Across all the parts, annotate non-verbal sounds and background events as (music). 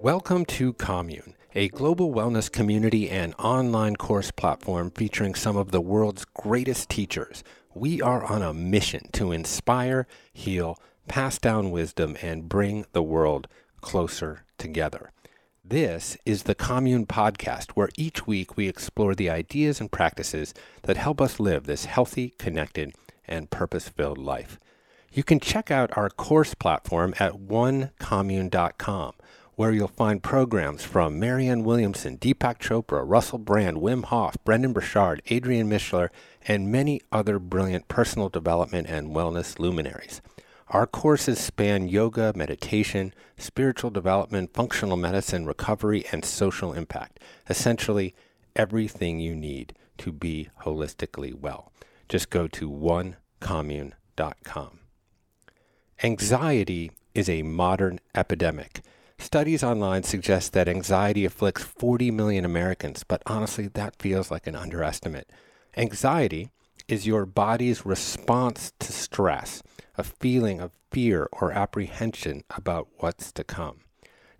Welcome to Commune, a global wellness community and online course platform featuring some of the world's greatest teachers. We are on a mission to inspire, heal, pass down wisdom, and bring the world closer together. This is the Commune Podcast, where each week we explore the ideas and practices that help us live this healthy, connected, and purpose filled life. You can check out our course platform at onecommune.com where you'll find programs from Marianne Williamson, Deepak Chopra, Russell Brand, Wim Hof, Brendon Burchard, Adriene Mishler, and many other brilliant personal development and wellness luminaries. Our courses span yoga, meditation, spiritual development, functional medicine, recovery, and social impact. Essentially, everything you need to be holistically well. Just go to onecommune.com. Anxiety is a modern epidemic. Studies online suggest that anxiety afflicts 40 million Americans, but honestly, that feels like an underestimate. Anxiety is your body's response to stress, a feeling of fear or apprehension about what's to come.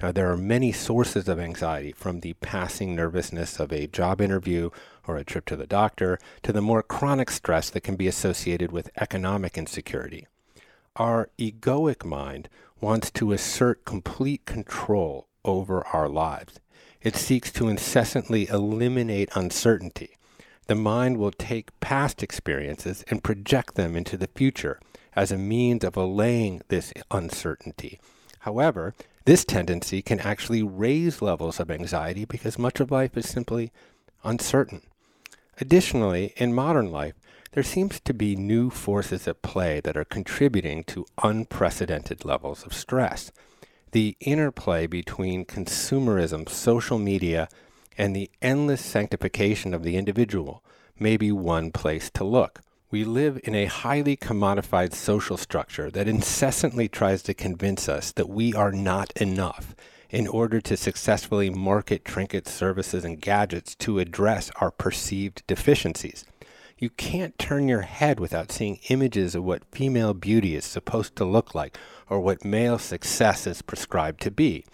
Now, there are many sources of anxiety, from the passing nervousness of a job interview or a trip to the doctor to the more chronic stress that can be associated with economic insecurity. Our egoic mind wants to assert complete control over our lives. It seeks to incessantly eliminate uncertainty. The mind will take past experiences and project them into the future as a means of allaying this uncertainty. However, this tendency can actually raise levels of anxiety because much of life is simply uncertain. Additionally, in modern life, there seems to be new forces at play that are contributing to unprecedented levels of stress. The interplay between consumerism, social media, and the endless sanctification of the individual may be one place to look. We live in a highly commodified social structure that incessantly tries to convince us that we are not enough in order to successfully market trinkets, services, and gadgets to address our perceived deficiencies. You can't turn your head without seeing images of what female beauty is supposed to look like or what male success is prescribed to be.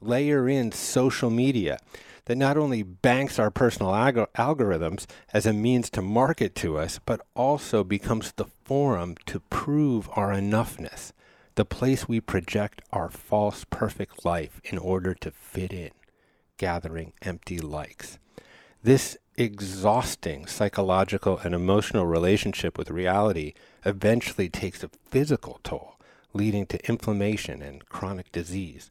Layer in social media that not only banks our personal algorithms as a means to market to us, but also becomes the forum to prove our enoughness, the place we project our false perfect life in order to fit in, gathering empty likes. This exhausting psychological and emotional relationship with reality eventually takes a physical toll, leading to inflammation and chronic disease.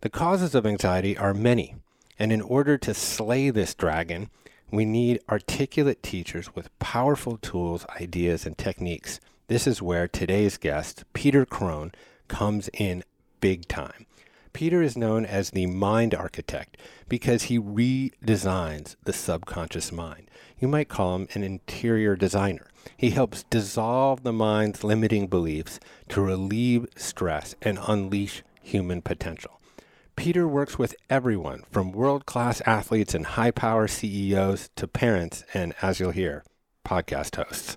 The causes of anxiety are many, and in order to slay this dragon, we need articulate teachers with powerful tools, ideas, and techniques. This is where today's guest, Peter Crone, comes in big time. Peter is known as the mind architect because he redesigns the subconscious mind. You might call him an interior designer. He helps dissolve the mind's limiting beliefs to relieve stress and unleash human potential. Peter works with everyone from world class athletes and high power CEOs to parents and, as you'll hear, podcast hosts.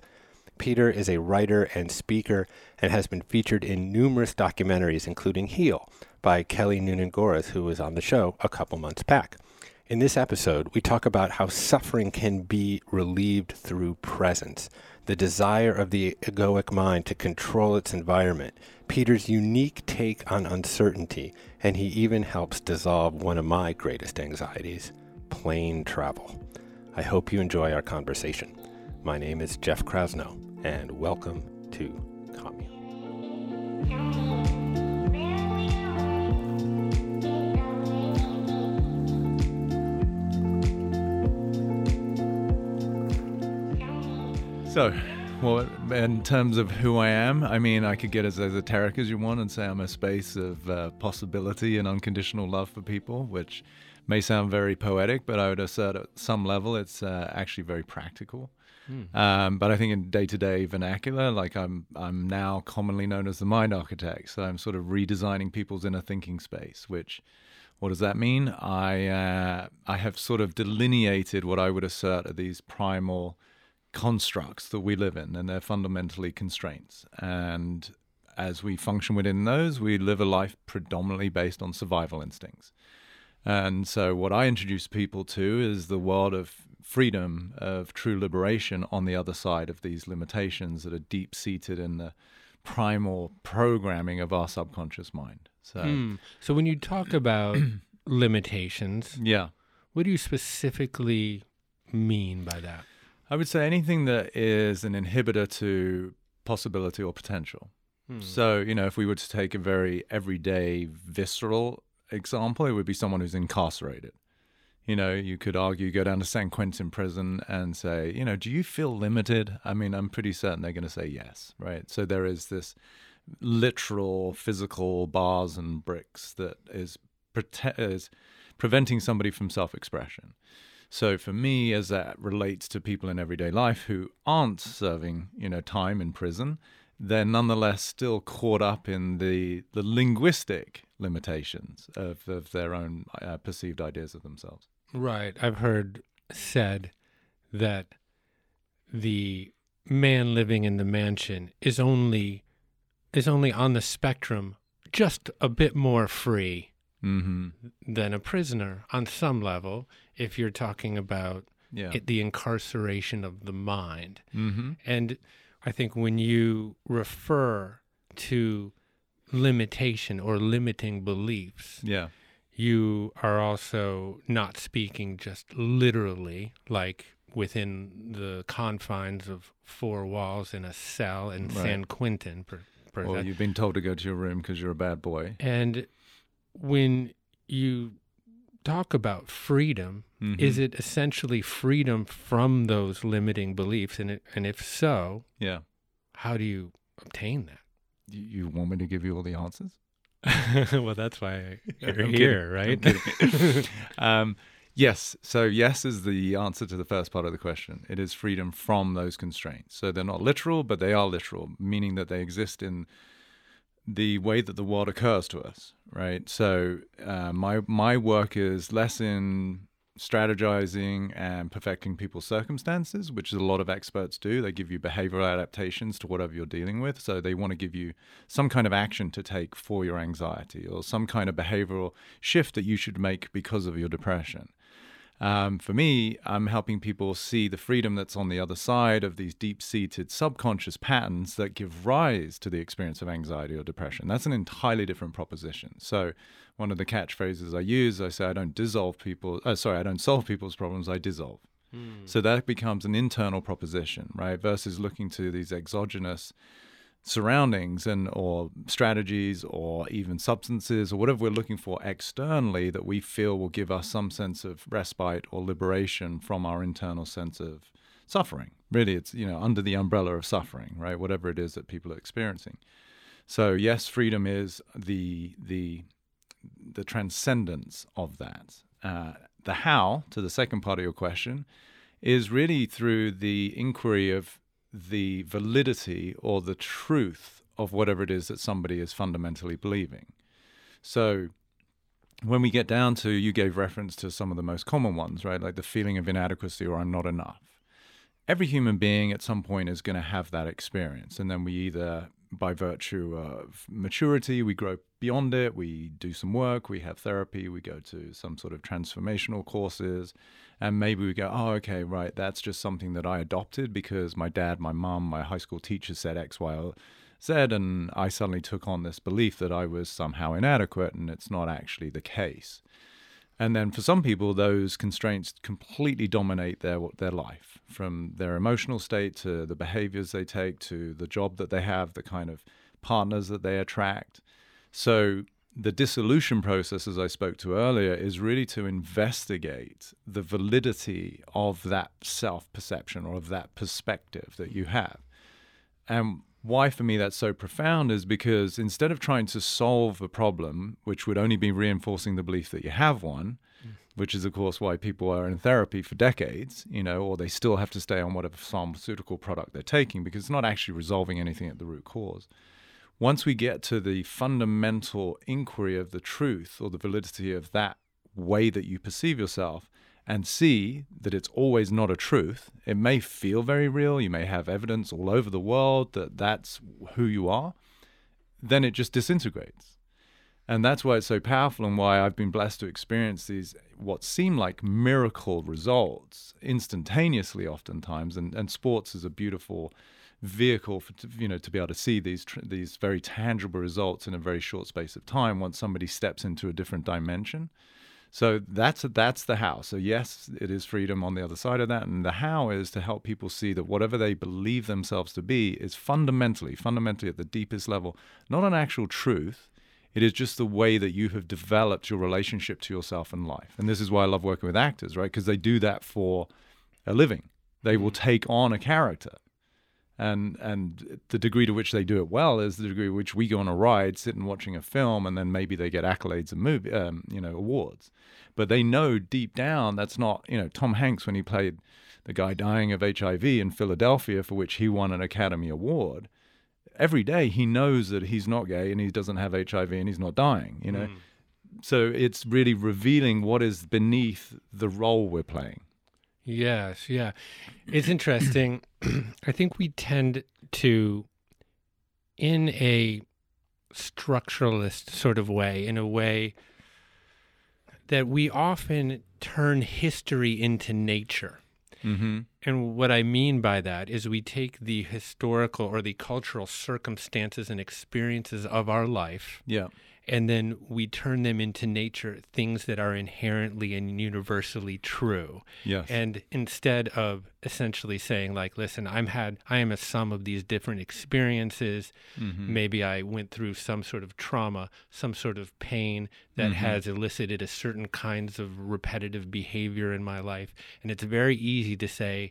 Peter is a writer and speaker and has been featured in numerous documentaries, including Heal, by Kelly Noonan Gores, who was on the show a couple months back. In this episode, we talk about how suffering can be relieved through presence, the desire of the egoic mind to control its environment, Peter's unique take on uncertainty, and he even helps dissolve one of my greatest anxieties plane travel. I hope you enjoy our conversation. My name is Jeff Krasno, and welcome to Commune. So, well, in terms of who I am, I mean, I could get as esoteric as you want and say I'm a space of uh, possibility and unconditional love for people, which may sound very poetic, but I would assert at some level it's uh, actually very practical. Hmm. Um, but I think in day-to-day vernacular, like I'm, I'm now commonly known as the mind architect. So I'm sort of redesigning people's inner thinking space. Which, what does that mean? I, uh, I have sort of delineated what I would assert are these primal constructs that we live in, and they're fundamentally constraints. And as we function within those, we live a life predominantly based on survival instincts. And so, what I introduce people to is the world of freedom, of true liberation on the other side of these limitations that are deep seated in the primal programming of our subconscious mind. So, Mm. So when you talk about (clears throat) limitations, yeah. what do you specifically mean by that? I would say anything that is an inhibitor to possibility or potential. Hmm. So, you know, if we were to take a very everyday, visceral example, it would be someone who's incarcerated. You know, you could argue, go down to San Quentin prison and say, you know, do you feel limited? I mean, I'm pretty certain they're going to say yes, right? So there is this literal, physical bars and bricks that is, prote- is preventing somebody from self expression. So for me, as that relates to people in everyday life who aren't serving, you know, time in prison, they're nonetheless still caught up in the the linguistic limitations of, of their own uh, perceived ideas of themselves. Right. I've heard said that the man living in the mansion is only is only on the spectrum just a bit more free Mm-hmm. than a prisoner on some level if you're talking about Yeah. it, the incarceration of the mind. mm-hmm. And I think when you refer to limitation or limiting beliefs, Yeah. you are also not speaking just literally, like within the confines of four walls in a cell in Right. San Quentin. Per, per Or you've been told to go to your room because you're a bad boy. and when you talk about freedom, Mhm. is it essentially freedom from those limiting beliefs? And, it, and if so, Yeah. how do you obtain that? You, you want me to give you all the answers? (laughs) well, that's why (laughs) you're I'm here, kidding. right? (laughs) Um, yes. So, yes is the answer to the first part of the question. It is freedom from those constraints. So, they're not literal, but they are literal, meaning that they exist in the way that the world occurs to us, right? So, uh, my my work is less in strategizing and perfecting people's circumstances, which is a lot of experts do. They give you behavioral adaptations to whatever you're dealing with. So they want to give you some kind of action to take for your anxiety or some kind of behavioral shift that you should make because of your depression. Um, for me, I'm helping people see the freedom that's on the other side of these deep seated subconscious patterns that give rise to the experience of anxiety or depression. That's an entirely different proposition. So, one of the catchphrases I use, I say, I don't dissolve people, uh, sorry, I don't solve people's problems, I dissolve. So that becomes an internal proposition, right? Versus looking to these exogenous surroundings and or strategies or even substances or whatever we're looking for externally that we feel will give us some sense of respite or liberation from our internal sense of suffering. Really, it's you know under the umbrella of suffering, right? Whatever it is that people are experiencing. So yes, freedom is the the the transcendence of that. Uh, the how to the second part of your question is really through the inquiry of the validity or the truth of whatever it is that somebody is fundamentally believing. So when we get down to, you gave reference to some of the most common ones, right? Like the feeling of inadequacy or I'm not enough. Every human being at some point is going to have that experience. And then we either, by virtue of maturity, we grow beyond it, we do some work, we have therapy, we go to some sort of transformational courses, and maybe we go, oh, okay, right, that's just something that I adopted because my dad, my mom, my high school teacher said X, Y, or Z, and I suddenly took on this belief that I was somehow inadequate, and it's not actually the case. And then for some people, those constraints completely dominate their their life, from their emotional state to the behaviors they take to the job that they have, the kind of partners that they attract. So the dissolution process, as I spoke to earlier, is really to investigate the validity of that self perception or of that perspective that you have. And why for me that's so profound is because instead of trying to solve a problem, which would only be reinforcing the belief that you have one, which is of course why people are in therapy for decades, you know, or they still have to stay on whatever pharmaceutical product they're taking because it's not actually resolving anything at the root cause. Once we get to the fundamental inquiry of the truth or the validity of that way that you perceive yourself, and see that it's always not a truth. It may feel very real. You may have evidence all over the world that that's who you are. Then it just disintegrates. And that's why it's so powerful and why I've been blessed to experience these what seem like miracle results instantaneously oftentimes and, and sports is a beautiful vehicle for you know to be able to see these these very tangible results in a very short space of time once somebody steps into a different dimension. So that's that's the how. So yes, it is freedom on the other side of that, and the how is to help people see that whatever they believe themselves to be is fundamentally, fundamentally at the deepest level, not an actual truth. It is just the way that you have developed your relationship to yourself and life. And this is why I love working with actors, right? Because they do that for a living. They will mm. take on a character and and the degree to which they do it well is the degree to which we go on a ride, sit and watching a film, and then maybe they get accolades and movie, um, you know, awards. But they know deep down that's not, you know, Tom Hanks when he played the guy dying of HIV in Philadelphia, for which he won an Academy Award. Every day he knows that he's not gay and he doesn't have HIV and he's not dying, you know. Mm. So it's really revealing what is beneath the role we're playing. Yes, yeah. It's interesting. (clears throat) I think we tend to, in a structuralist sort of way, in a way that we often turn history into nature. Mm-hmm. And what I mean by that is we take the historical or the cultural circumstances and experiences of our life. Yeah and then we turn them into nature, things that are inherently and universally true. Yes. And instead of essentially saying like, listen, I'm had I am a sum of these different experiences. Mm-hmm. Maybe I went through some sort of trauma, some sort of pain that mm-hmm. has elicited a certain kinds of repetitive behavior in my life. And it's very easy to say,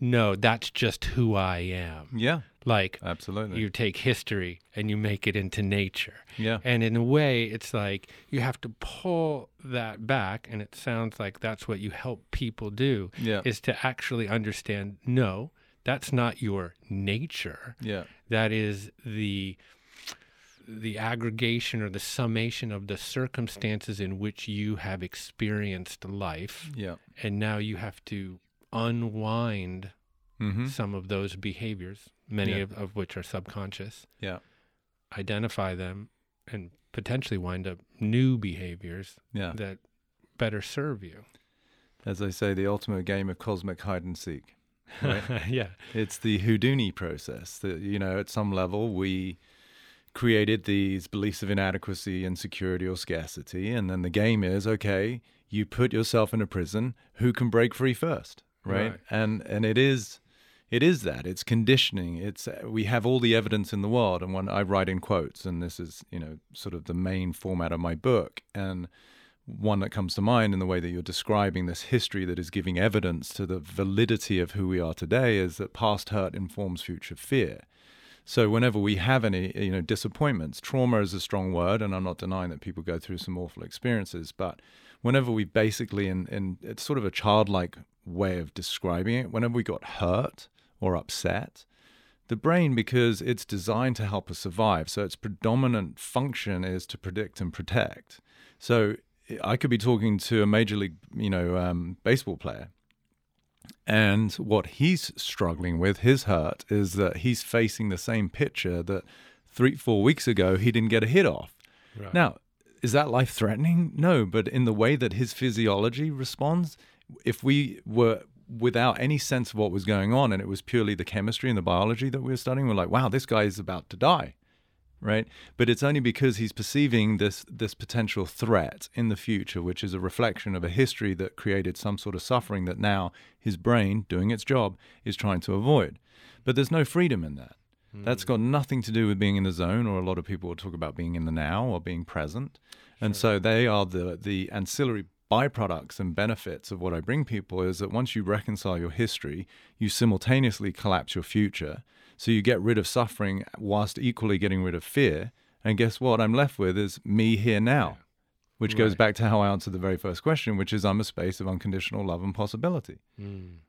no, that's just who I am. Yeah. Like, absolutely. You take history and you make it into nature. Yeah. And in a way, it's like you have to pull that back. And it sounds like that's what you help people do yeah. is to actually understand no, that's not your nature. Yeah. That is the the aggregation or the summation of the circumstances in which you have experienced life. Yeah. And now you have to unwind mm-hmm. some of those behaviors, many yeah. of, of which are subconscious. Yeah. Identify them and potentially wind up new behaviors yeah. that better serve you. As I say, the ultimate game of cosmic hide and seek. Right? (laughs) yeah. It's the Houdini process that, you know, at some level we created these beliefs of inadequacy, insecurity, or scarcity. And then the game is okay, you put yourself in a prison. Who can break free first? right? right? And and it is it is that it's conditioning. It's uh, we have all the evidence in the world, and when I write in quotes, and this is you know sort of the main format of my book, and one that comes to mind in the way that you're describing this history that is giving evidence to the validity of who we are today is that past hurt informs future fear. So whenever we have any you know disappointments, trauma is a strong word, and I'm not denying that people go through some awful experiences, but whenever we basically in, in it's sort of a childlike way of describing it. Whenever we got hurt or upset, the brain, because it's designed to help us survive, so its predominant function is to predict and protect. So I could be talking to a major league, you know, um, baseball player, and what he's struggling with, his hurt, is that he's facing the same pitcher that three, four weeks ago he didn't get a hit off. Right. Now, is that life threatening? No, but in the way that his physiology responds, if we were without any sense of what was going on and it was purely the chemistry and the biology that we were studying, we're like, wow, this guy is about to die. Right. But it's only because he's perceiving this this potential threat in the future, which is a reflection of a history that created some sort of suffering that now his brain, doing its job, is trying to avoid. But there's no freedom in that. Mm. That's got nothing to do with being in the zone, or a lot of people will talk about being in the now or being present. Sure. And so they are the the ancillary byproducts and benefits of what I bring people is that once you reconcile your history, you simultaneously collapse your future. So you get rid of suffering whilst equally getting rid of fear. And guess what? I'm left with is me here now, which right. goes back to how I answered the very first question, which is I'm a space of unconditional love and possibility. Mm.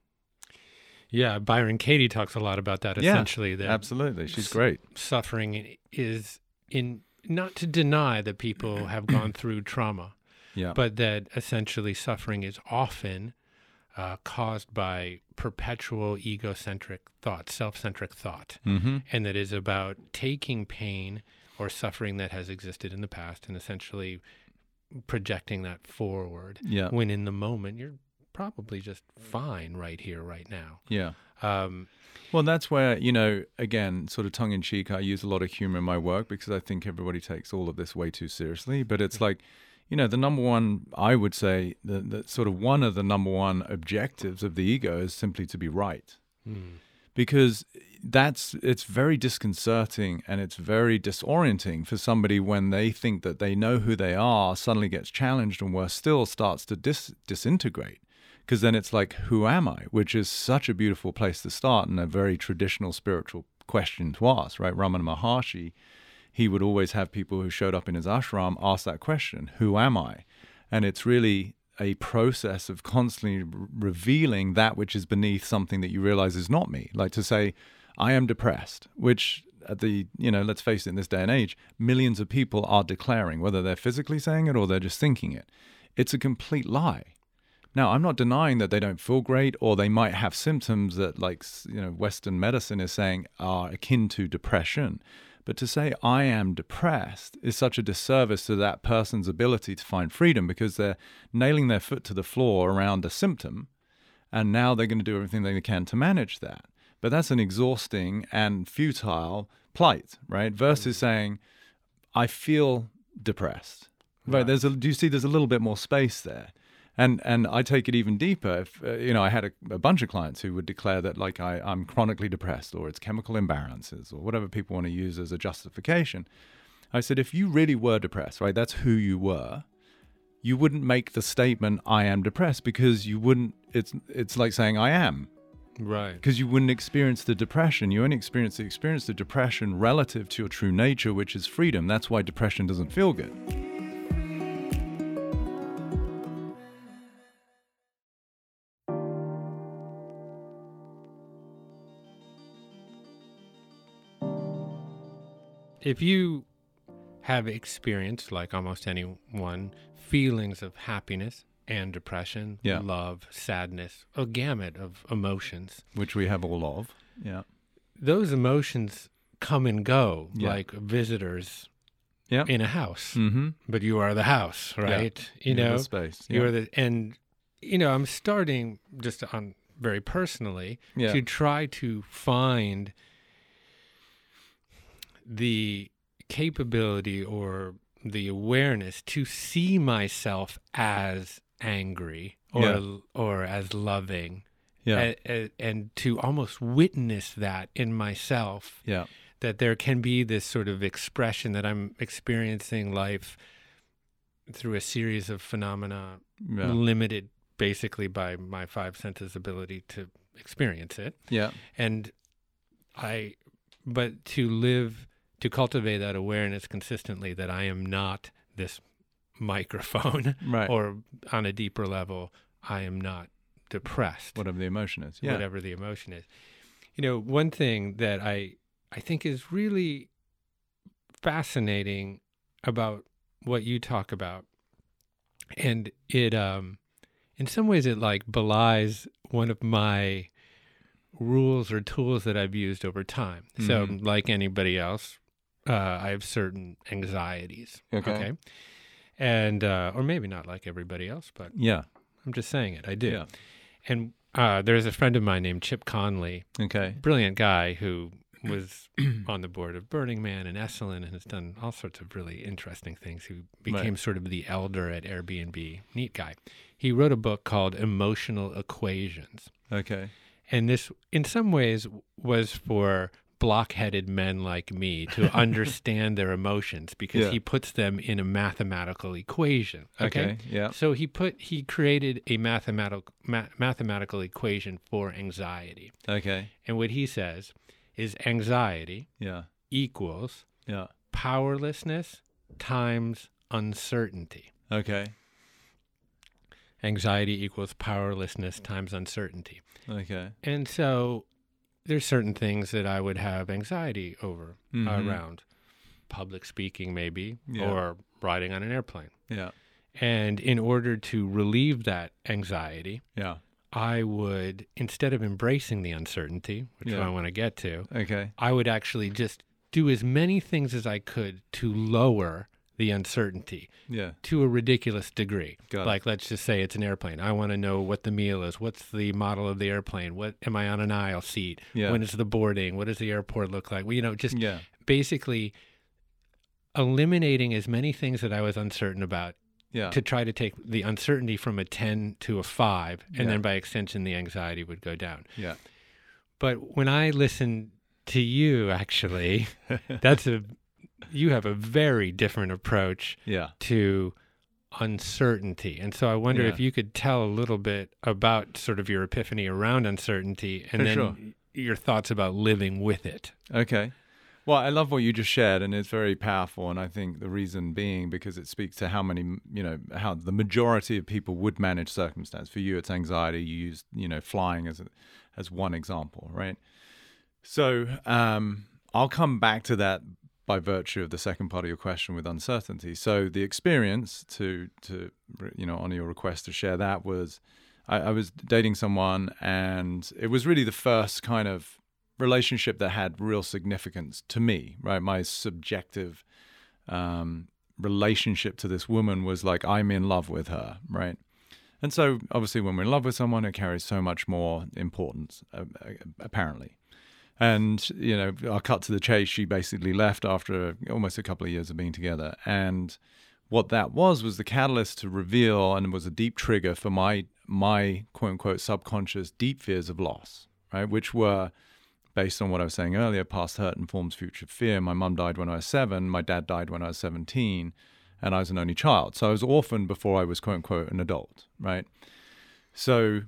Yeah, Byron Katie talks a lot about that. Essentially, yeah, that absolutely, she's great. Suffering is in not to deny that people (clears throat) have gone through trauma, yeah. but that essentially suffering is often uh, caused by perpetual egocentric thought, self centric thought, mm-hmm. and that is about taking pain or suffering that has existed in the past and essentially projecting that forward Yeah. when in the moment you're probably just fine right here, right now. Yeah. Um, Well, that's where, you know, again, sort of tongue in cheek, I use a lot of humor in my work because I think everybody takes all of this way too seriously. But it's like, you know, the number one, I would say, the, the sort of one of the number one objectives of the ego is simply to be right. hmm, Because that's, it's very disconcerting and it's very disorienting for somebody when they think that they know who they are, suddenly gets challenged and worse still starts to dis- disintegrate because then it's like, who am I? Which is such a beautiful place to start and a very traditional spiritual question to ask, right? Ramana Maharshi, he would always have people who showed up in his ashram ask that question, who am I? And it's really a process of constantly revealing that which is beneath something that you realize is not me. Like to say, I am depressed, which at the, you know, let's face it, in this day and age, millions of people are declaring, whether they're physically saying it or they're just thinking it. It's a complete lie. Now, I'm not denying that they don't feel great or they might have symptoms that, like, you know, Western medicine is saying are akin to depression. But to say I am depressed is such a disservice to that person's ability to find freedom because they're nailing their foot to the floor around a symptom and now they're going to do everything they can to manage that. But that's an exhausting and futile plight, right? Versus mm. saying, I feel depressed. Right. Right. There's a, do you see there's a little bit more space there? And and I take it even deeper. If, uh, you know, I had a, a bunch of clients who would declare that like I, I'm chronically depressed or it's chemical imbalances or whatever people want to use as a justification. I said, if you really were depressed, right, that's who you were, you wouldn't make the statement I am depressed because you wouldn't it's it's like saying I am right. because you wouldn't experience the depression. You only experience the experience the depression relative to your true nature, which is freedom. That's why depression doesn't feel good. If you have experienced, like almost anyone, feelings of happiness and depression, Yeah. love, sadness, a gamut of emotions, Which we have all of. Yeah. those emotions come and go Yeah. like visitors Yeah. in a house, Mm-hmm. but you are the house, right? You know, space. you're the, and, you know, I'm starting just on very personally Yeah. to try to find the capability or the awareness to see myself as angry or Yeah. or as loving yeah. a- a- and to almost witness that in myself yeah. that there can be this sort of expression that I'm experiencing life through a series of phenomena Yeah. limited basically by my five senses ability to experience it Yeah. and i but to live to cultivate that awareness consistently that i am not this microphone (laughs) Right. or on a deeper level i am not depressed whatever the emotion is. Yeah. whatever the emotion is you know one thing that i i think is really fascinating about what you talk about and it um in some ways it like belies one of my rules or tools that I've used over time. So Mhm. like anybody else, uh, I have certain anxieties. Okay. And uh, or maybe not like everybody else, but Yeah. I'm just saying it. I do. Yeah. And uh, there's a friend of mine named Chip Conley, Okay. brilliant guy who was (clears throat) on the board of Burning Man and Esalen and has done all sorts of really interesting things. Who became sort of the elder at Airbnb. Neat guy. He wrote a book called Emotional Equations. Okay. And this, in some ways, was for blockheaded men like me to (laughs) understand their emotions because Yeah. he puts them in a mathematical equation. Okay. Okay. Yeah. So he put he created a mathematical ma- mathematical equation for anxiety. Okay. And what he says is anxiety Yeah. equals Yeah. powerlessness times uncertainty. Okay. Anxiety equals powerlessness times uncertainty. Okay. And so there's certain things that I would have anxiety over Mhm. around public speaking maybe Yeah. or riding on an airplane. Yeah. And in order to relieve that anxiety, Yeah. I would instead of embracing the uncertainty, which Yeah. I want to get to, Okay. I would actually just do as many things as I could to lower the uncertainty Yeah. to a ridiculous degree. Got it. like, let's just say it's an airplane. I want to know what the meal is. What's the model of the airplane? What am I on an aisle seat? Yeah. When is the boarding? What does the airport look like? Well, you know, just Yeah. basically eliminating as many things that I was uncertain about Yeah. to try to take the uncertainty from a 10 to a 5 and Yeah. then by extension the anxiety would go down. yeah. But when I listen to you actually, (laughs) that's a you have a very different approach Yeah. to uncertainty. And so I wonder Yeah. if you could tell a little bit about sort of your epiphany around uncertainty and For then sure. your thoughts about living with it. Okay. Well, I love what you just shared, and it's very powerful. And I think the reason being because it speaks to how many, you know, how the majority of people would manage circumstance. For you, it's anxiety. You use, you know, flying as a, as one example, right? So um, I'll come back to that by virtue of the second part of your question with uncertainty. So the experience to to you know honor your request to share that was I, I was dating someone, and it was really the first kind of relationship that had real significance to me, right? My subjective um, relationship to this woman was like I'm in love with her, right? And so, obviously, when we're in love with someone, it carries so much more importance, uh, apparently. And you know, I'll cut to the chase. She basically left after almost a couple of years of being together, and what that was was the catalyst to reveal, and was a deep trigger for my my quote unquote subconscious deep fears of loss, right? Which were based on what I was saying earlier, past hurt informs future fear. My mum died when I was seven. My dad died when I was 17, and I was an only child. So I was orphaned before I was, quote unquote, an adult, right? So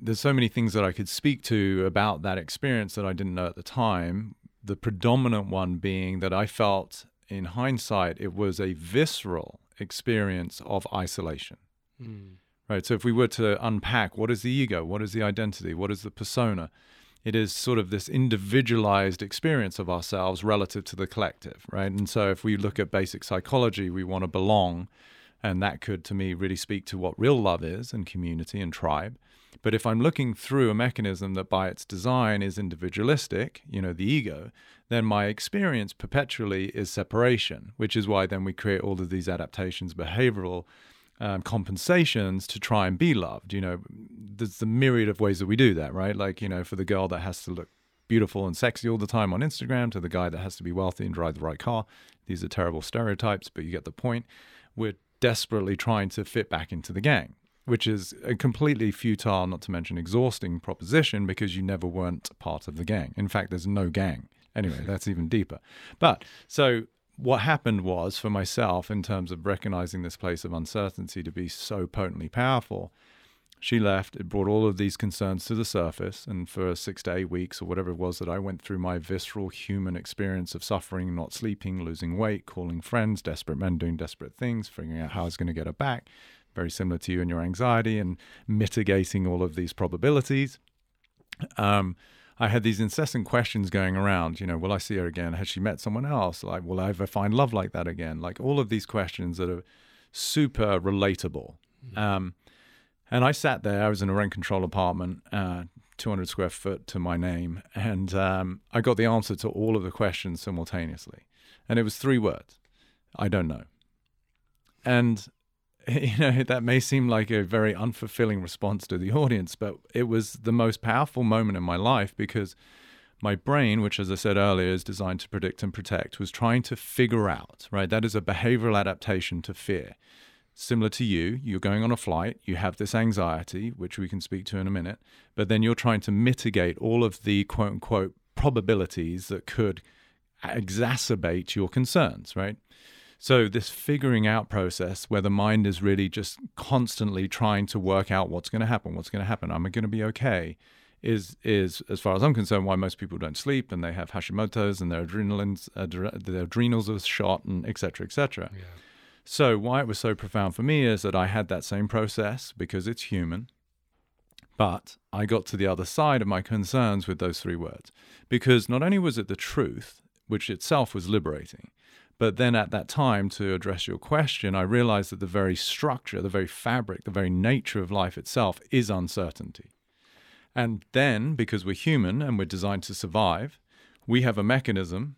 there's so many things that I could speak to about that experience that I didn't know at the time. The predominant one being that I felt in hindsight it was a visceral experience of isolation. Hmm. Right. So if we were to unpack what is the ego, what is the identity, what is the persona, it is sort of this individualized experience of ourselves relative to the collective, right? And so if we look at basic psychology, we want to belong. And that could, to me, really speak to what real love is and community and tribe. But if I'm looking through a mechanism that by its design is individualistic, you know, the ego, then my experience perpetually is separation, which is why then we create all of these adaptations, behavioral um, compensations to try and be loved. You know, there's the myriad of ways that we do that, right? Like, you know, for the girl that has to look beautiful and sexy all the time on Instagram to the guy that has to be wealthy and drive the right car. These are terrible stereotypes, but you get the point. We're desperately trying to fit back into the gang, which is a completely futile, not to mention exhausting proposition because you never weren't part of the gang. In fact, there's no gang. Anyway, that's even deeper. But so what happened was for myself in terms of recognizing this place of uncertainty to be so potently powerful she left it brought all of these concerns to the surface and for six to eight weeks or whatever it was that i went through my visceral human experience of suffering not sleeping losing weight calling friends desperate men doing desperate things figuring out how i was going to get her back very similar to you and your anxiety and mitigating all of these probabilities um, I had these incessant questions going around. You know, will I see her again? Has she met someone else? Like, will I ever find love like that again? Like all of these questions that are super relatable. Um, and I sat there. I was in a rent control apartment, uh, 200 square foot to my name, and um, I got the answer to all of the questions simultaneously. And it was three words: I don't know. And (laughs) you know that may seem like a very unfulfilling response to the audience but it was the most powerful moment in my life because my brain which as i said earlier is designed to predict and protect was trying to figure out right that is a behavioral adaptation to fear. Similar to you you're going on a flight you have this anxiety which we can speak to in a minute but then you're trying to mitigate all of the quote unquote probabilities that could exacerbate your concerns right so, this figuring out process where the mind is really just constantly trying to work out what's going to happen, what's going to happen, am I going to be okay, is, is, as far as I'm concerned, why most people don't sleep and they have Hashimoto's and their, adrenalines, adre- their adrenals are shot and et cetera, et cetera. Yeah. So, why it was so profound for me is that I had that same process because it's human. But I got to the other side of my concerns with those three words because not only was it the truth, which itself was liberating, but then at that time, to address your question, I realized that the very structure, the very fabric, the very nature of life itself is uncertainty. And then, because we're human and we're designed to survive, we have a mechanism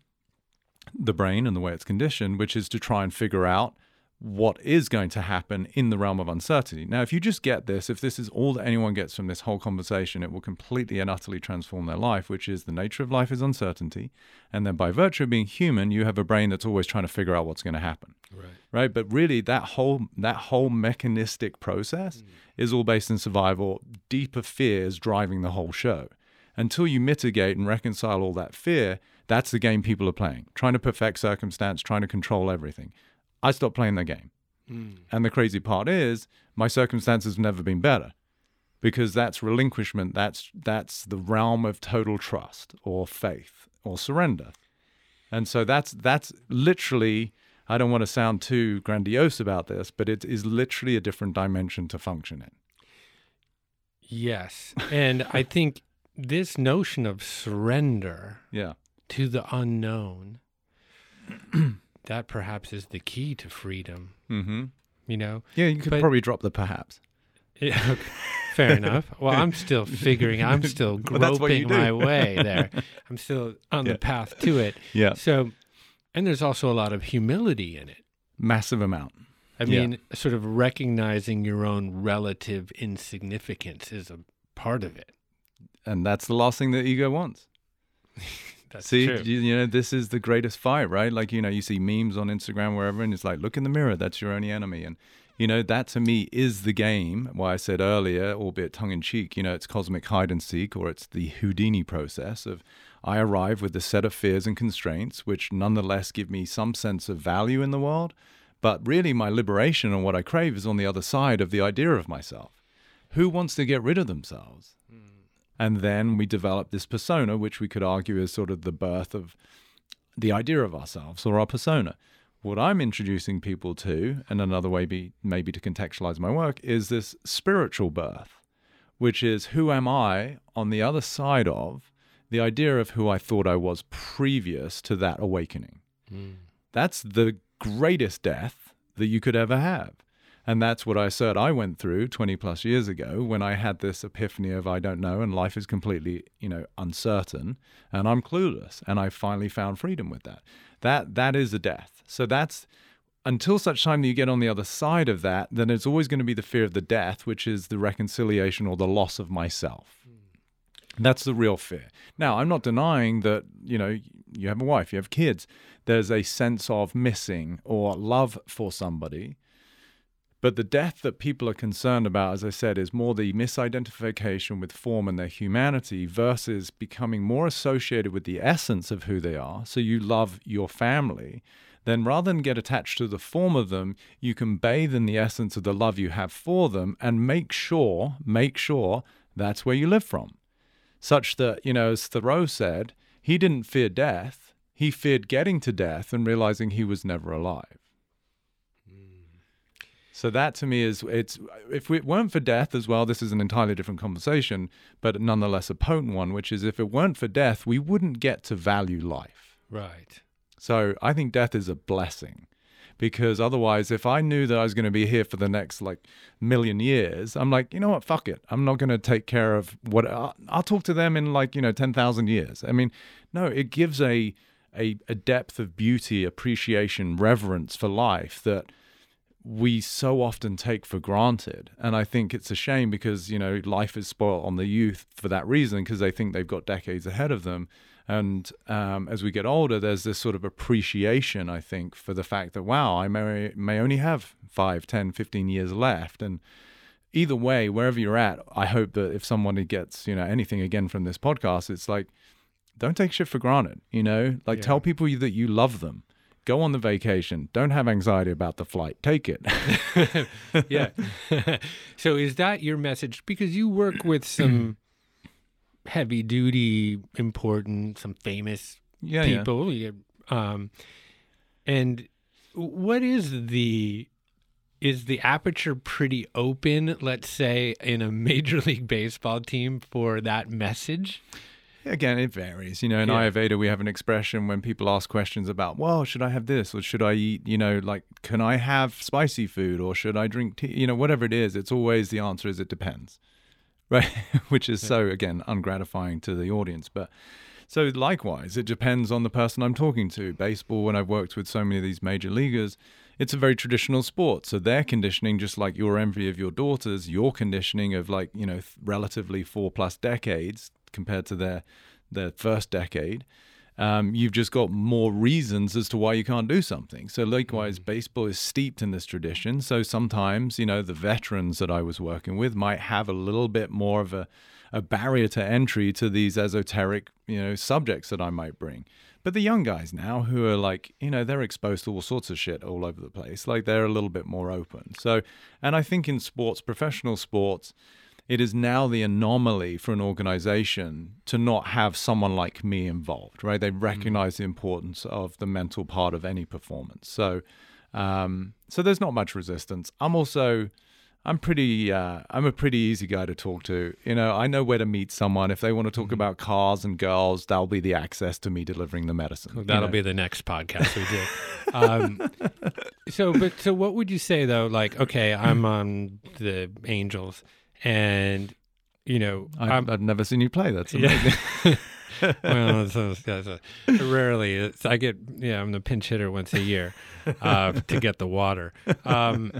the brain and the way it's conditioned, which is to try and figure out what is going to happen in the realm of uncertainty. Now, if you just get this, if this is all that anyone gets from this whole conversation, it will completely and utterly transform their life, which is the nature of life is uncertainty. And then by virtue of being human, you have a brain that's always trying to figure out what's going to happen. Right. Right. But really that whole that whole mechanistic process mm. is all based in survival. Deeper fears driving the whole show. Until you mitigate and reconcile all that fear, that's the game people are playing, trying to perfect circumstance, trying to control everything. I stopped playing the game. Mm. And the crazy part is, my circumstances have never been better because that's relinquishment. That's that's the realm of total trust or faith or surrender. And so that's that's literally. I don't want to sound too grandiose about this, but it is literally a different dimension to function in. Yes, and I (laughs) think this notion of surrender, yeah, to the unknown (clears throat) that perhaps is the key to freedom. Mm-hmm. You know? Yeah, you could but, probably drop the perhaps. (laughs) Yeah, okay. fair enough. Well, I'm still (laughs) figuring. I'm still groping well, my (laughs) way there. I'm still on yeah. the path to it. Yeah. So, and there's also a lot of humility in it. Massive amount. I mean, yeah. sort of recognizing your own relative insignificance is a part of it. And that's the last thing that ego wants. That's see, true. You, you know, this is the greatest fight, right? Like, you know, you see memes on Instagram, wherever, and it's like, look in the mirror, that's your only enemy. And, you know, that to me is the game. Why I said earlier, albeit tongue in cheek, you know, it's cosmic hide and seek, or it's the Houdini process of I arrive with a set of fears and constraints, which nonetheless give me some sense of value in the world. But really, my liberation and what I crave is on the other side of the idea of myself. Who wants to get rid of themselves? Hmm. And then we develop this persona, which we could argue is sort of the birth of the idea of ourselves or our persona. What I'm introducing people to, and another way be, maybe to contextualize my work, is this spiritual birth, which is who am I on the other side of the idea of who I thought I was previous to that awakening. Mm. That's the greatest death that you could ever have. And that's what I said I went through 20 plus years ago when I had this epiphany of I don't know and life is completely, you know, uncertain and I'm clueless and I finally found freedom with that. That that is a death. So that's until such time that you get on the other side of that, then it's always going to be the fear of the death, which is the reconciliation or the loss of myself. Hmm. That's the real fear. Now, I'm not denying that, you know, you have a wife, you have kids. There's a sense of missing or love for somebody but the death that people are concerned about, as I said, is more the misidentification with form and their humanity versus becoming more associated with the essence of who they are. So you love your family. Then rather than get attached to the form of them, you can bathe in the essence of the love you have for them and make sure, make sure that's where you live from. Such that, you know, as Thoreau said, he didn't fear death, he feared getting to death and realizing he was never alive. So that to me is it's if it weren't for death as well, this is an entirely different conversation, but nonetheless a potent one, which is if it weren't for death, we wouldn't get to value life. Right. So I think death is a blessing. Because otherwise, if I knew that I was going to be here for the next like million years, I'm like, you know what, fuck it. I'm not going to take care of what I'll, I'll talk to them in like, you know, 10,000 years. I mean, no, it gives a, a, a depth of beauty, appreciation, reverence for life that we so often take for granted. And I think it's a shame because, you know, life is spoiled on the youth for that reason because they think they've got decades ahead of them. And um, as we get older, there's this sort of appreciation, I think, for the fact that, wow, I may, may only have 5, 10, 15 years left. And either way, wherever you're at, I hope that if somebody gets, you know, anything again from this podcast, it's like, don't take shit for granted, you know, like yeah. tell people that you love them go on the vacation. Don't have anxiety about the flight. Take it. (laughs) yeah. (laughs) so is that your message? Because you work with (clears throat) some heavy duty, important, some famous yeah, people. Yeah. Um, and what is the is the aperture pretty open, let's say, in a (laughs) major league baseball team for that message? Again, it varies. You know, in yeah. Ayurveda, we have an expression when people ask questions about, well, should I have this or should I eat, you know, like, can I have spicy food or should I drink tea? You know, whatever it is, it's always the answer is it depends, (laughs) right? Which is yeah. so, again, ungratifying to the audience. But So likewise, it depends on the person I'm talking to. Baseball, when I've worked with so many of these major leaguers, it's a very traditional sport. So their conditioning, just like your envy of your daughters, your conditioning of like you know relatively four plus decades compared to their their first decade, um, you've just got more reasons as to why you can't do something. So likewise, mm. baseball is steeped in this tradition. So sometimes you know the veterans that I was working with might have a little bit more of a a barrier to entry to these esoteric, you know, subjects that I might bring. But the young guys now who are like, you know, they're exposed to all sorts of shit all over the place. Like they're a little bit more open. So, and I think in sports, professional sports, it is now the anomaly for an organization to not have someone like me involved, right? They mm. recognize mm-hmm. the importance of the mental part of any performance. So, um, so there's not much resistance. I'm also, I'm pretty uh, I'm a pretty easy guy to talk to. You know, I know where to meet someone. If they want to talk mm-hmm. about cars and girls, that'll be the access to me delivering the medicine. Well, that'll know? be the next podcast we do. um, (laughs) so, but so what would you say though? Like, okay, I'm on the Angels, and you know, i have never seen you play. That's amazing. Yeah. (laughs) well, so, so, rarely. It's, I get yeah, I'm the pinch hitter once a year uh, to get the water. Um,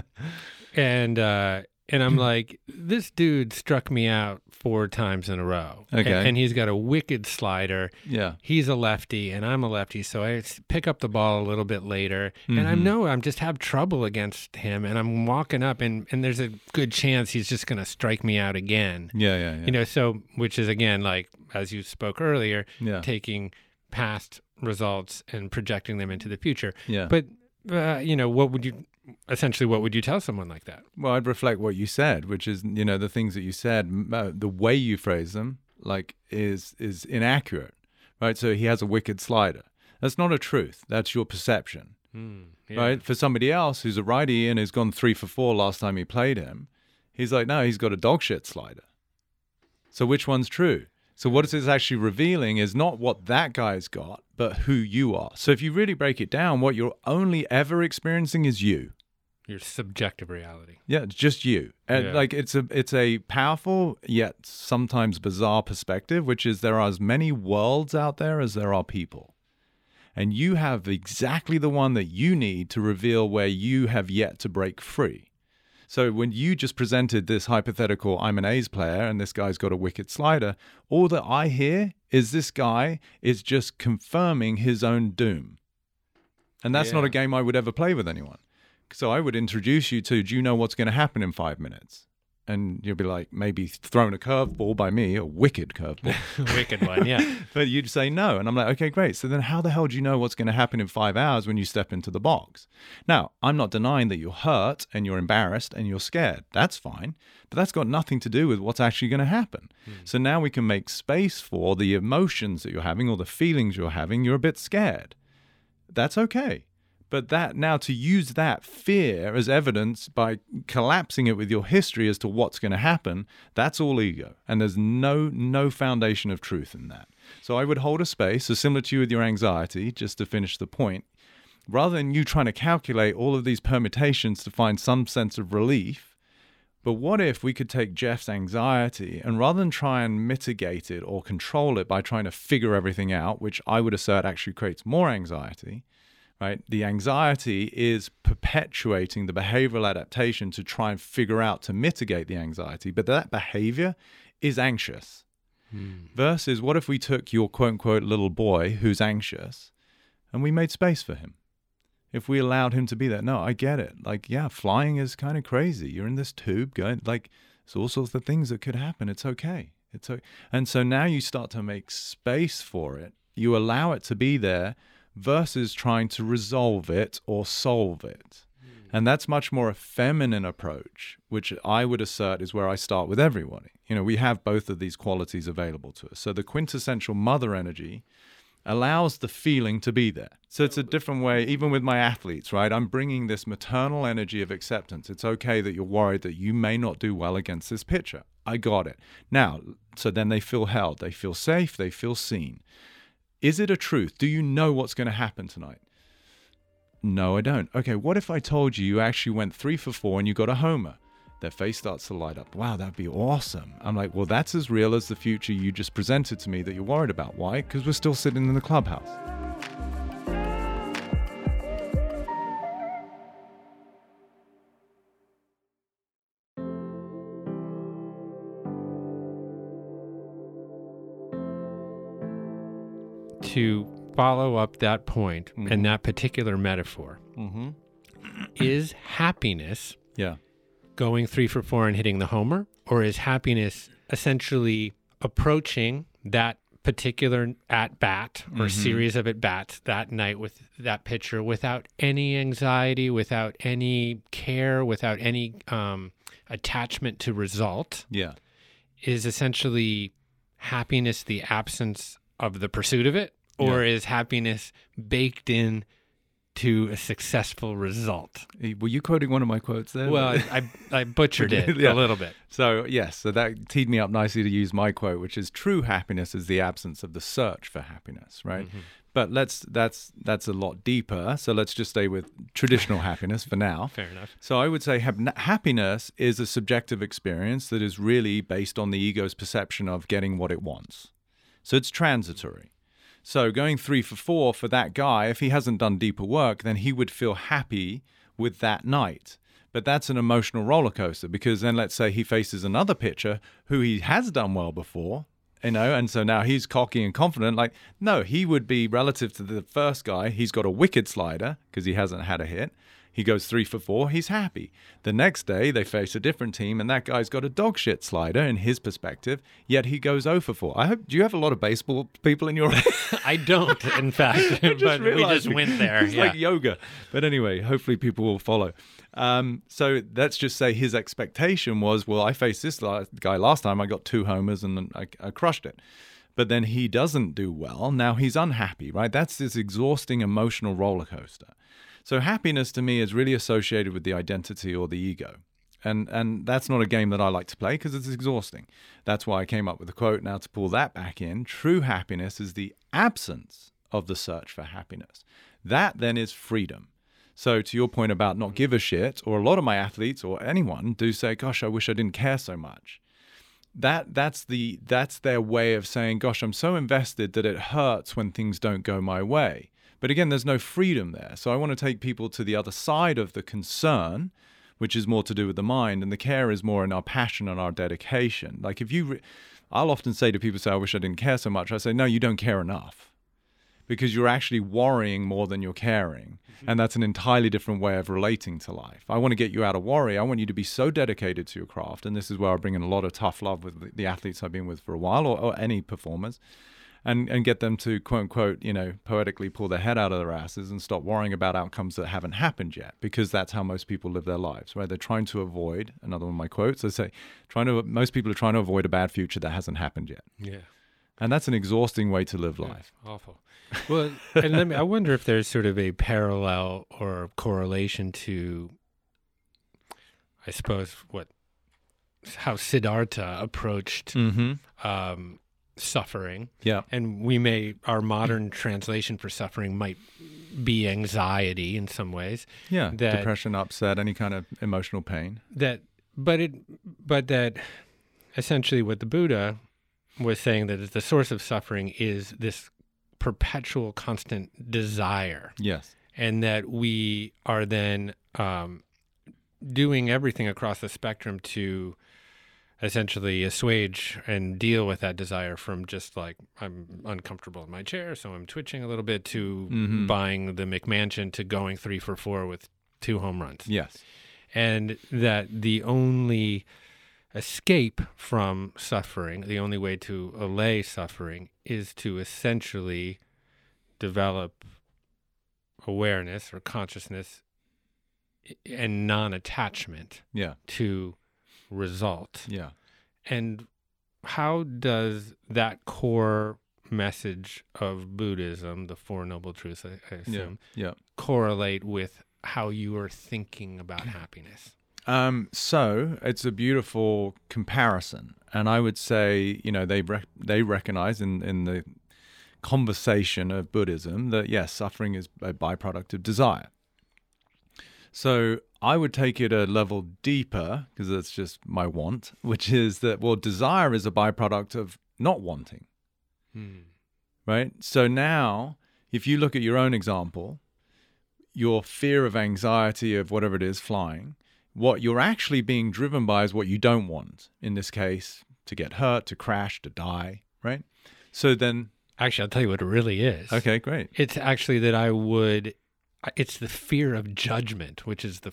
and uh, and I'm like, this dude struck me out four times in a row. Okay. And, and, he's got a wicked slider. Yeah. He's a lefty and I'm a lefty. So I pick up the ball a little bit later. Mm-hmm. And I mm-hmm. know I'm just have trouble against him. And I'm walking up and, and there's a good chance he's just going to strike me out again. Yeah, yeah, yeah. You know, so, which is again, like, as you spoke earlier, yeah. taking past results and projecting them into the future. Yeah. But, uh, you know, what would you essentially what would you tell someone like that? Well i'd reflect what you said which is you know the things that you said uh, the way you phrase them like is is inaccurate right? So he has a wicked slider. That's not a truth. That's your perception mm, yeah. right? For somebody else who's a righty and has gone three for four last time he played him he's like no he's got a dog shit slider. So which one's true? So what it's actually revealing is not what that guy's got, but who you are. So if you really break it down, what you're only ever experiencing is you. Your subjective reality. Yeah, it's just you. And yeah. like it's a it's a powerful yet sometimes bizarre perspective, which is there are as many worlds out there as there are people. And you have exactly the one that you need to reveal where you have yet to break free. So when you just presented this hypothetical, I'm an A's player and this guy's got a wicked slider, all that I hear is this guy is just confirming his own doom. And that's yeah. not a game I would ever play with anyone. So I would introduce you to, do you know what's going to happen in five minutes? And you'll be like maybe thrown a curveball by me, a wicked curveball, (laughs) wicked one, yeah. (laughs) but you'd say no, and I'm like, okay, great. So then, how the hell do you know what's going to happen in five hours when you step into the box? Now, I'm not denying that you're hurt and you're embarrassed and you're scared. That's fine, but that's got nothing to do with what's actually going to happen. Hmm. So now we can make space for the emotions that you're having or the feelings you're having. You're a bit scared. That's okay. But that now to use that fear as evidence by collapsing it with your history as to what's going to happen, that's all ego. And there's no no foundation of truth in that. So I would hold a space, so similar to you with your anxiety, just to finish the point, rather than you trying to calculate all of these permutations to find some sense of relief. But what if we could take Jeff's anxiety and rather than try and mitigate it or control it by trying to figure everything out, which I would assert actually creates more anxiety, right? The anxiety is perpetuating the behavioral adaptation to try and figure out to mitigate the anxiety, but that behavior is anxious. Hmm. Versus, what if we took your quote unquote little boy who's anxious and we made space for him? If we allowed him to be there, no, I get it. Like, yeah, flying is kind of crazy. You're in this tube going, like, there's all sorts of things that could happen. It's okay. It's okay. And so now you start to make space for it. You allow it to be there versus trying to resolve it or solve it. Hmm. And that's much more a feminine approach, which I would assert is where I start with everybody. You know, we have both of these qualities available to us. So the quintessential mother energy allows the feeling to be there. So it's a different way, even with my athletes, right? I'm bringing this maternal energy of acceptance. It's okay that you're worried that you may not do well against this pitcher. I got it. Now, so then they feel held, they feel safe, they feel seen. Is it a truth? Do you know what's going to happen tonight? No, I don't. Okay, what if I told you you actually went three for four and you got a homer? their face starts to light up. Wow, that'd be awesome. I'm like, well, that's as real as the future you just presented to me that you're worried about. Why? Because we're still sitting in the clubhouse. To follow up that point Mhm. and that particular metaphor, Mm-hmm. is happiness Yeah. going three for four and hitting the homer, or is happiness essentially approaching that particular at bat or Mhm. series of at bats that night with that pitcher without any anxiety, without any care, without any um, attachment to result? Yeah. Is essentially happiness the absence of the pursuit of it, or is happiness baked in to a successful result? Were you quoting one of my quotes there? Well, I, I, I (laughs) butchered it Yeah. a little bit. So, yes, so that teed me up nicely to use my quote, which is true happiness is the absence of the search for happiness, right? Mm-hmm. But let's that's that's a lot deeper. So let's just stay with traditional (laughs) happiness for now. Fair enough. So I would say hap- happiness is a subjective experience that is really based on the ego's perception of getting what it wants. So it's transitory. So going 3 for 4 for that guy if he hasn't done deeper work then he would feel happy with that night. But that's an emotional roller coaster because then let's say he faces another pitcher who he has done well before, you know, and so now he's cocky and confident. Like, no, he would be relative to the first guy. He's got a wicked slider because he hasn't had a hit. He goes three for four. He's happy. The next day, they face a different team, and that guy's got a dog shit slider in his perspective. Yet he goes 0 for four. I hope. Do you have a lot of baseball people in your? (laughs) I don't, in fact, (laughs) but we just went there. It's yeah. like yoga. But anyway, hopefully people will follow. Um, so let's just say his expectation was, well, I faced this guy last time. I got two homers and I, I crushed it. But then he doesn't do well. Now he's unhappy, right? That's this exhausting emotional roller coaster. So happiness to me is really associated with the identity or the ego. And and that's not a game that I like to play because it's exhausting. That's why I came up with the quote. Now to pull that back in, true happiness is the absence of the search for happiness. That then is freedom. So to your point about not give a shit, or a lot of my athletes or anyone do say, "Gosh, I wish I didn't care so much." That that's the that's their way of saying, "Gosh, I'm so invested that it hurts when things don't go my way." But again, there's no freedom there. So I want to take people to the other side of the concern, which is more to do with the mind, and the care is more in our passion and our dedication. Like if you, re- I'll often say to people, "Say I wish I didn't care so much." I say, "No, you don't care enough." because you're actually worrying more than you're caring. Mm-hmm. And that's an entirely different way of relating to life. I want to get you out of worry. I want you to be so dedicated to your craft. And this is where I bring in a lot of tough love with the- the athletes I've been with for a while or, or any performers. And, and get them to quote unquote, you know, poetically pull their head out of their asses and stop worrying about outcomes that haven't happened yet, because that's how most people live their lives, right? They're trying to avoid another one of my quotes. I say, trying to most people are trying to avoid a bad future that hasn't happened yet, yeah. and that's an exhausting way to live life. Awful. Well, and let me, I wonder if there's sort of a parallel or correlation to, I suppose, what, how Siddhartha approached Mm-hmm. um, suffering. Yeah. And we may, our modern (clears throat) translation for suffering might be anxiety in some ways. Yeah, that- depression, upset, any kind of emotional pain. that but it but that essentially what the buddha was saying that the source of suffering is this perpetual constant desire Yes. and that we are then um, doing everything across the spectrum to essentially assuage and deal with that desire from just like i'm uncomfortable in my chair so i'm twitching a little bit to Mhm. buying the mcmansion to going three for four with two home runs Yes. and that the only escape from suffering, the only way to allay suffering, is to essentially develop awareness or consciousness and non attachment Yeah. to result. Yeah. And how does that core message of Buddhism, the Four Noble Truths, I, I Yeah. assume, Yeah. correlate with how you are thinking about (clears throat) happiness? Um, so it's a beautiful comparison, and I would say, you know, they rec- they recognize in in the conversation of Buddhism that yes, suffering is a byproduct of desire. So I would take it a level deeper because that's just my want, which is that, well, desire is a byproduct of not wanting, hmm. right? So now, if you look at your own example, your fear of anxiety of whatever it is flying, what you're actually being driven by is what you don't want. In this case, to get hurt, to crash, to die, right? So then, Actually, I'll tell you what it really is. okay, great. It's actually that I would, it's the fear of judgment, which is the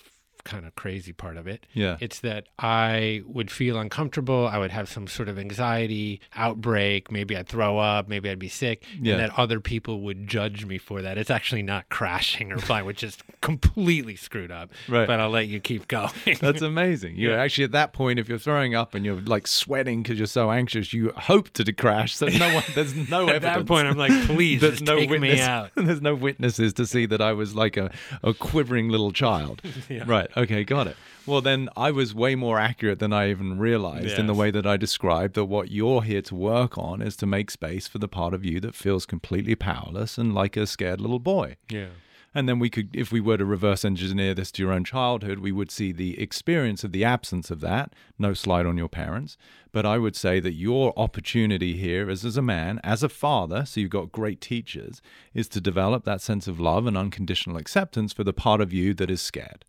kind of crazy part of it. Yeah. It's that I would feel uncomfortable. I would have some sort of anxiety outbreak. Maybe I'd throw up. Maybe I'd be sick. Yeah. And that other people would judge me for that. It's actually not crashing or flying, which is completely screwed up. Right. But I'll let you keep going. That's amazing. You're Yeah. actually at that point, if you're throwing up and you're like sweating because you're so anxious, you hope to crash. So no one, there's (laughs) no At that point, I'm like, please, (laughs) there's just no take witness. me out. (laughs) There's no witnesses to see that I was like a, a quivering little child. Yeah. Right. Okay. Got it. Well, then I was way more accurate than I even realized in the way that I described that what you're here to work on is to make space for the part of you that feels completely powerless and like a scared little boy. Yeah. And then we could, if we were to reverse engineer this to your own childhood, we would see the experience of the absence of that. No slide on your parents. But I would say that your opportunity here is as a man, as a father, so you've got great teachers, is to develop that sense of love and unconditional acceptance for the part of you that is scared.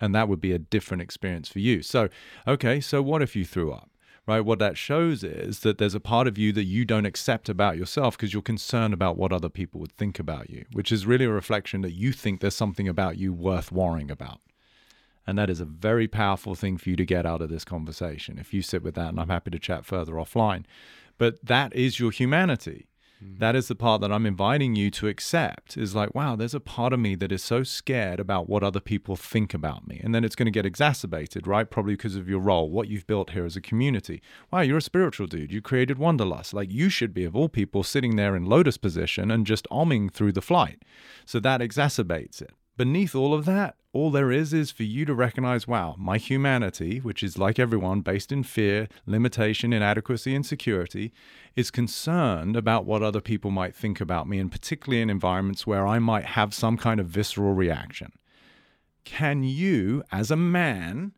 And that would be a different experience for you. So, okay, so what if you threw up? Right? What that shows is that there's a part of you that you don't accept about yourself because you're concerned about what other people would think about you, which is really a reflection that you think there's something about you worth worrying about. And that is a very powerful thing for you to get out of this conversation if you sit with that. And I'm happy to chat further offline. But that is your humanity. Mm-hmm. That is the part that I'm inviting you to accept is like, wow, there's a part of me that is so scared about what other people think about me. And then it's going to get exacerbated, right? Probably because of your role, what you've built here as a community. Wow, you're a spiritual dude. You created Wanderlust. Like you should be, of all people, sitting there in lotus position and just omming through the flight. So that exacerbates it. Beneath all of that, all there is is for you to recognize wow, my humanity, which is like everyone, based in fear, limitation, inadequacy, and security, is concerned about what other people might think about me, and particularly in environments where I might have some kind of visceral reaction. Can you, as a man,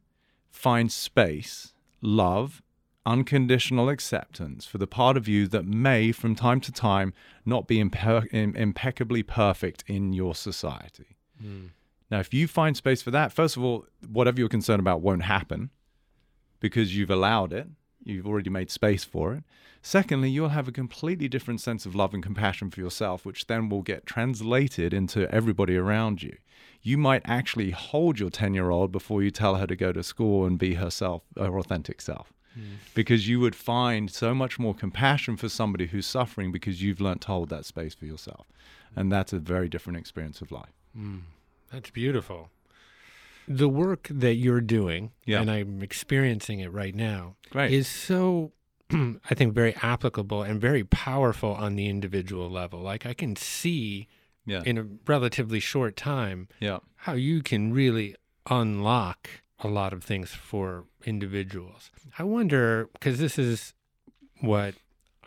find space, love, unconditional acceptance for the part of you that may, from time to time, not be impe- impeccably perfect in your society? Hmm. Now, if you find space for that, first of all, whatever you're concerned about won't happen because you've allowed it. You've already made space for it. Secondly, you'll have a completely different sense of love and compassion for yourself, which then will get translated into everybody around you. You might actually hold your 10 year old before you tell her to go to school and be herself, her authentic self. Hmm. Because you would find so much more compassion for somebody who's suffering because you've learned to hold that space for yourself. And that's a very different experience of life. Hmm. That's beautiful. The work that you're doing, Yeah. and I'm experiencing it right now, Great. is so, (clears throat) I think, very applicable and very powerful on the individual level. Like I can see Yeah. in a relatively short time Yeah. how you can really unlock a lot of things for individuals. I wonder, because this is what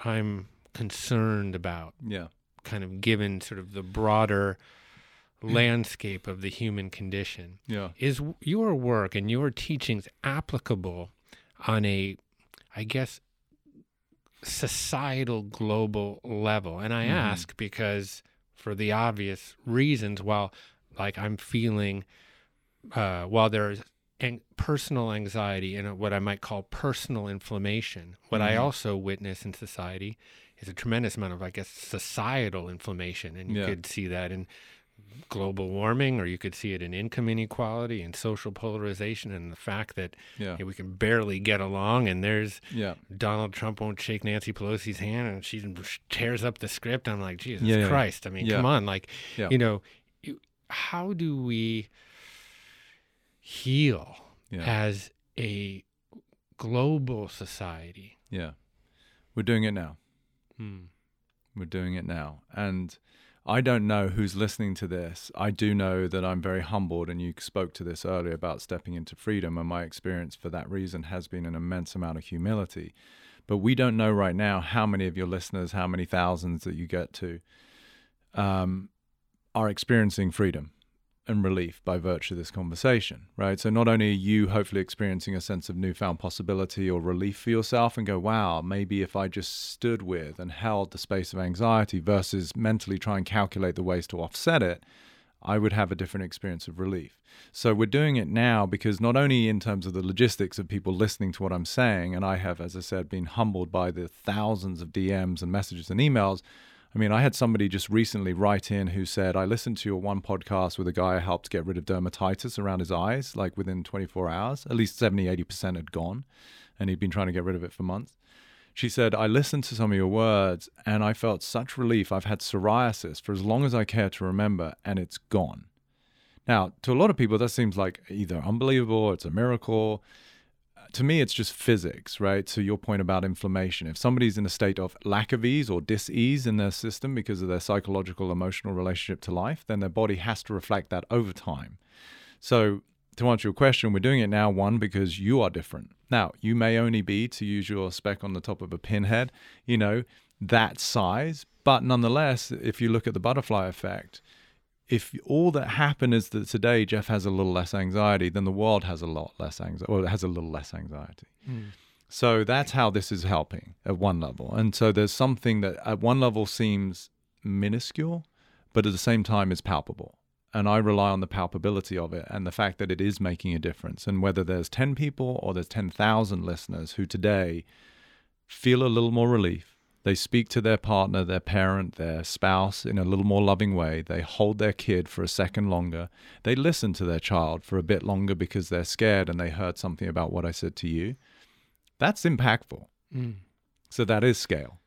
I'm concerned about Yeah. kind of given sort of the broader landscape of the human condition Yeah. is your work and your teachings applicable on a i guess societal global level and i Mhm. ask because for the obvious reasons while like i'm feeling uh, while there's an- personal anxiety and what i might call personal inflammation what i Mhm. also witness in society is a tremendous amount of i guess societal inflammation and you Yeah. could see that in global warming or you could see it in income inequality and social polarization and the fact that Yeah. hey, we can barely get along and there's Yeah. Donald Trump won't shake Nancy Pelosi's hand and she tears up the script. I'm like, Jesus Yeah. Christ. I mean, come on. Like, you know, how do we heal as a global society? Yeah. We're doing it now. Hmm. We're doing it now. And I don't know who's listening to this. I do know that I'm very humbled, and you spoke to this earlier about stepping into freedom. And my experience for that reason has been an immense amount of humility. But we don't know right now how many of your listeners, how many thousands that you get to, um, are experiencing freedom. And relief by virtue of this conversation, right? So not only are you hopefully experiencing a sense of newfound possibility or relief for yourself and go, wow, maybe if I just stood with and held the space of anxiety versus mentally try and calculate the ways to offset it, I would have a different experience of relief. So we're doing it now because not only in terms of the logistics of people listening to what I'm saying, and I have, as I said, been humbled by the thousands of DMs and messages and emails I mean, I had somebody just recently write in who said, I listened to your one podcast with a guy who helped get rid of dermatitis around his eyes, like within 24 hours. At least 70, 80% had gone, and he'd been trying to get rid of it for months. She said, I listened to some of your words and I felt such relief. I've had psoriasis for as long as I care to remember, and it's gone. Now, to a lot of people, that seems like either unbelievable, it's a miracle to me, it's just physics, right? To your point about inflammation. If somebody's in a state of lack of ease or dis-ease in their system because of their psychological, emotional relationship to life, then their body has to reflect that over time. So, to answer your question, we're doing it now, one, because you are different. Now, you may only be, to use your spec on the top of a pinhead, you know, that size. But nonetheless, if you look at the butterfly effect, if all that happened is that today Jeff has a little less anxiety, then the world has a lot less anxiety, or has a little less anxiety. Mm. So that's how this is helping at one level. And so there's something that at one level seems minuscule, but at the same time is palpable. And I rely on the palpability of it and the fact that it is making a difference. And whether there's 10 people or there's 10,000 listeners who today feel a little more relief, they speak to their partner, their parent, their spouse in a little more loving way. They hold their kid for a second longer. They listen to their child for a bit longer because they're scared and they heard something about what I said to you. That's impactful. Mm. So that is scale.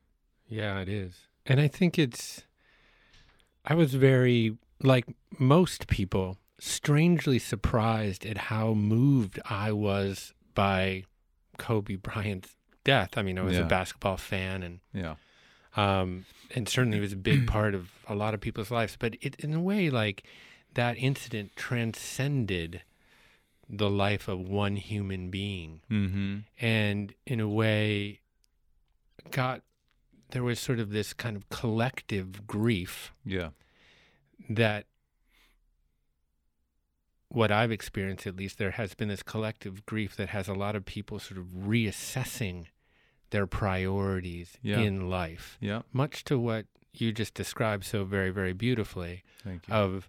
Yeah, it is. And I think it's, I was very, like most people, strangely surprised at how moved I was by Kobe Bryant's death. I mean, I was yeah. a basketball fan, and yeah, um, and certainly was a big (clears throat) part of a lot of people's lives. But it, in a way, like that incident transcended the life of one human being, mm-hmm. and in a way, got there was sort of this kind of collective grief. Yeah, that what I've experienced, at least, there has been this collective grief that has a lot of people sort of reassessing their priorities yeah. in life. Yeah. Much to what you just described so very, very beautifully Thank you. of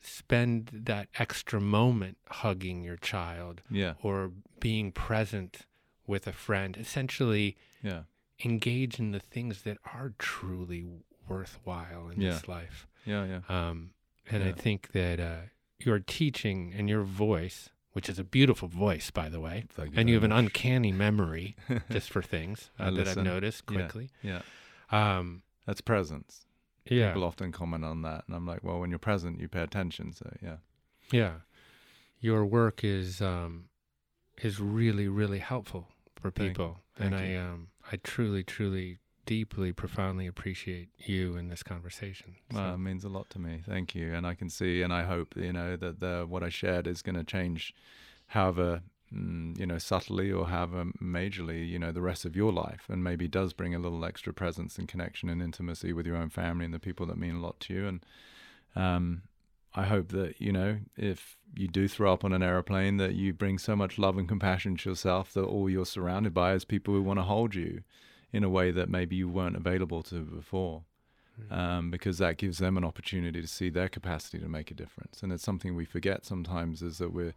spend that extra moment hugging your child yeah. or being present with a friend. Essentially yeah. engage in the things that are truly worthwhile in yeah. this life. Yeah, yeah. Um, and I think that uh, your teaching and your voice which is a beautiful voice, by the way. You and you have an uncanny memory (laughs) just for things uh, that I've noticed quickly. Yeah. yeah. Um, That's presence. Yeah. People often comment on that. And I'm like, well, when you're present, you pay attention. So, yeah. Yeah. Your work is um, is really, really helpful for people. Thank and you. I um, I truly, truly deeply, profoundly appreciate you in this conversation. So. Well, it means a lot to me. Thank you. And I can see, and I hope, you know, that the, what I shared is going to change, however, mm, you know, subtly or however majorly, you know, the rest of your life, and maybe does bring a little extra presence and connection and intimacy with your own family and the people that mean a lot to you. And um, I hope that you know, if you do throw up on an aeroplane, that you bring so much love and compassion to yourself that all you're surrounded by is people who want to hold you in a way that maybe you weren't available to before. Mm. Um, because that gives them an opportunity to see their capacity to make a difference. And it's something we forget sometimes is that we're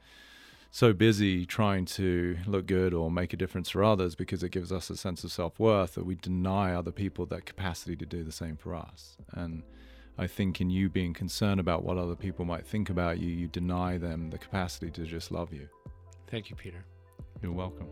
so busy trying to look good or make a difference for others because it gives us a sense of self worth that we deny other people that capacity to do the same for us. And I think in you being concerned about what other people might think about you, you deny them the capacity to just love you. Thank you, Peter. You're welcome.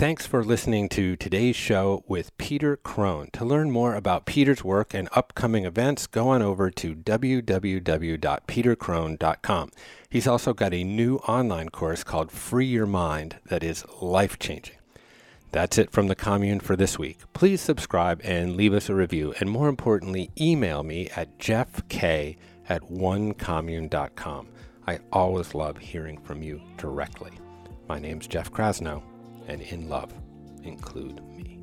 Thanks for listening to today's show with Peter Crone. To learn more about Peter's work and upcoming events, go on over to www.petercrone.com. He's also got a new online course called Free Your Mind that is life changing. That's it from the commune for this week. Please subscribe and leave us a review. And more importantly, email me at jeffk at onecommune.com. I always love hearing from you directly. My name's Jeff Krasno and in love include me.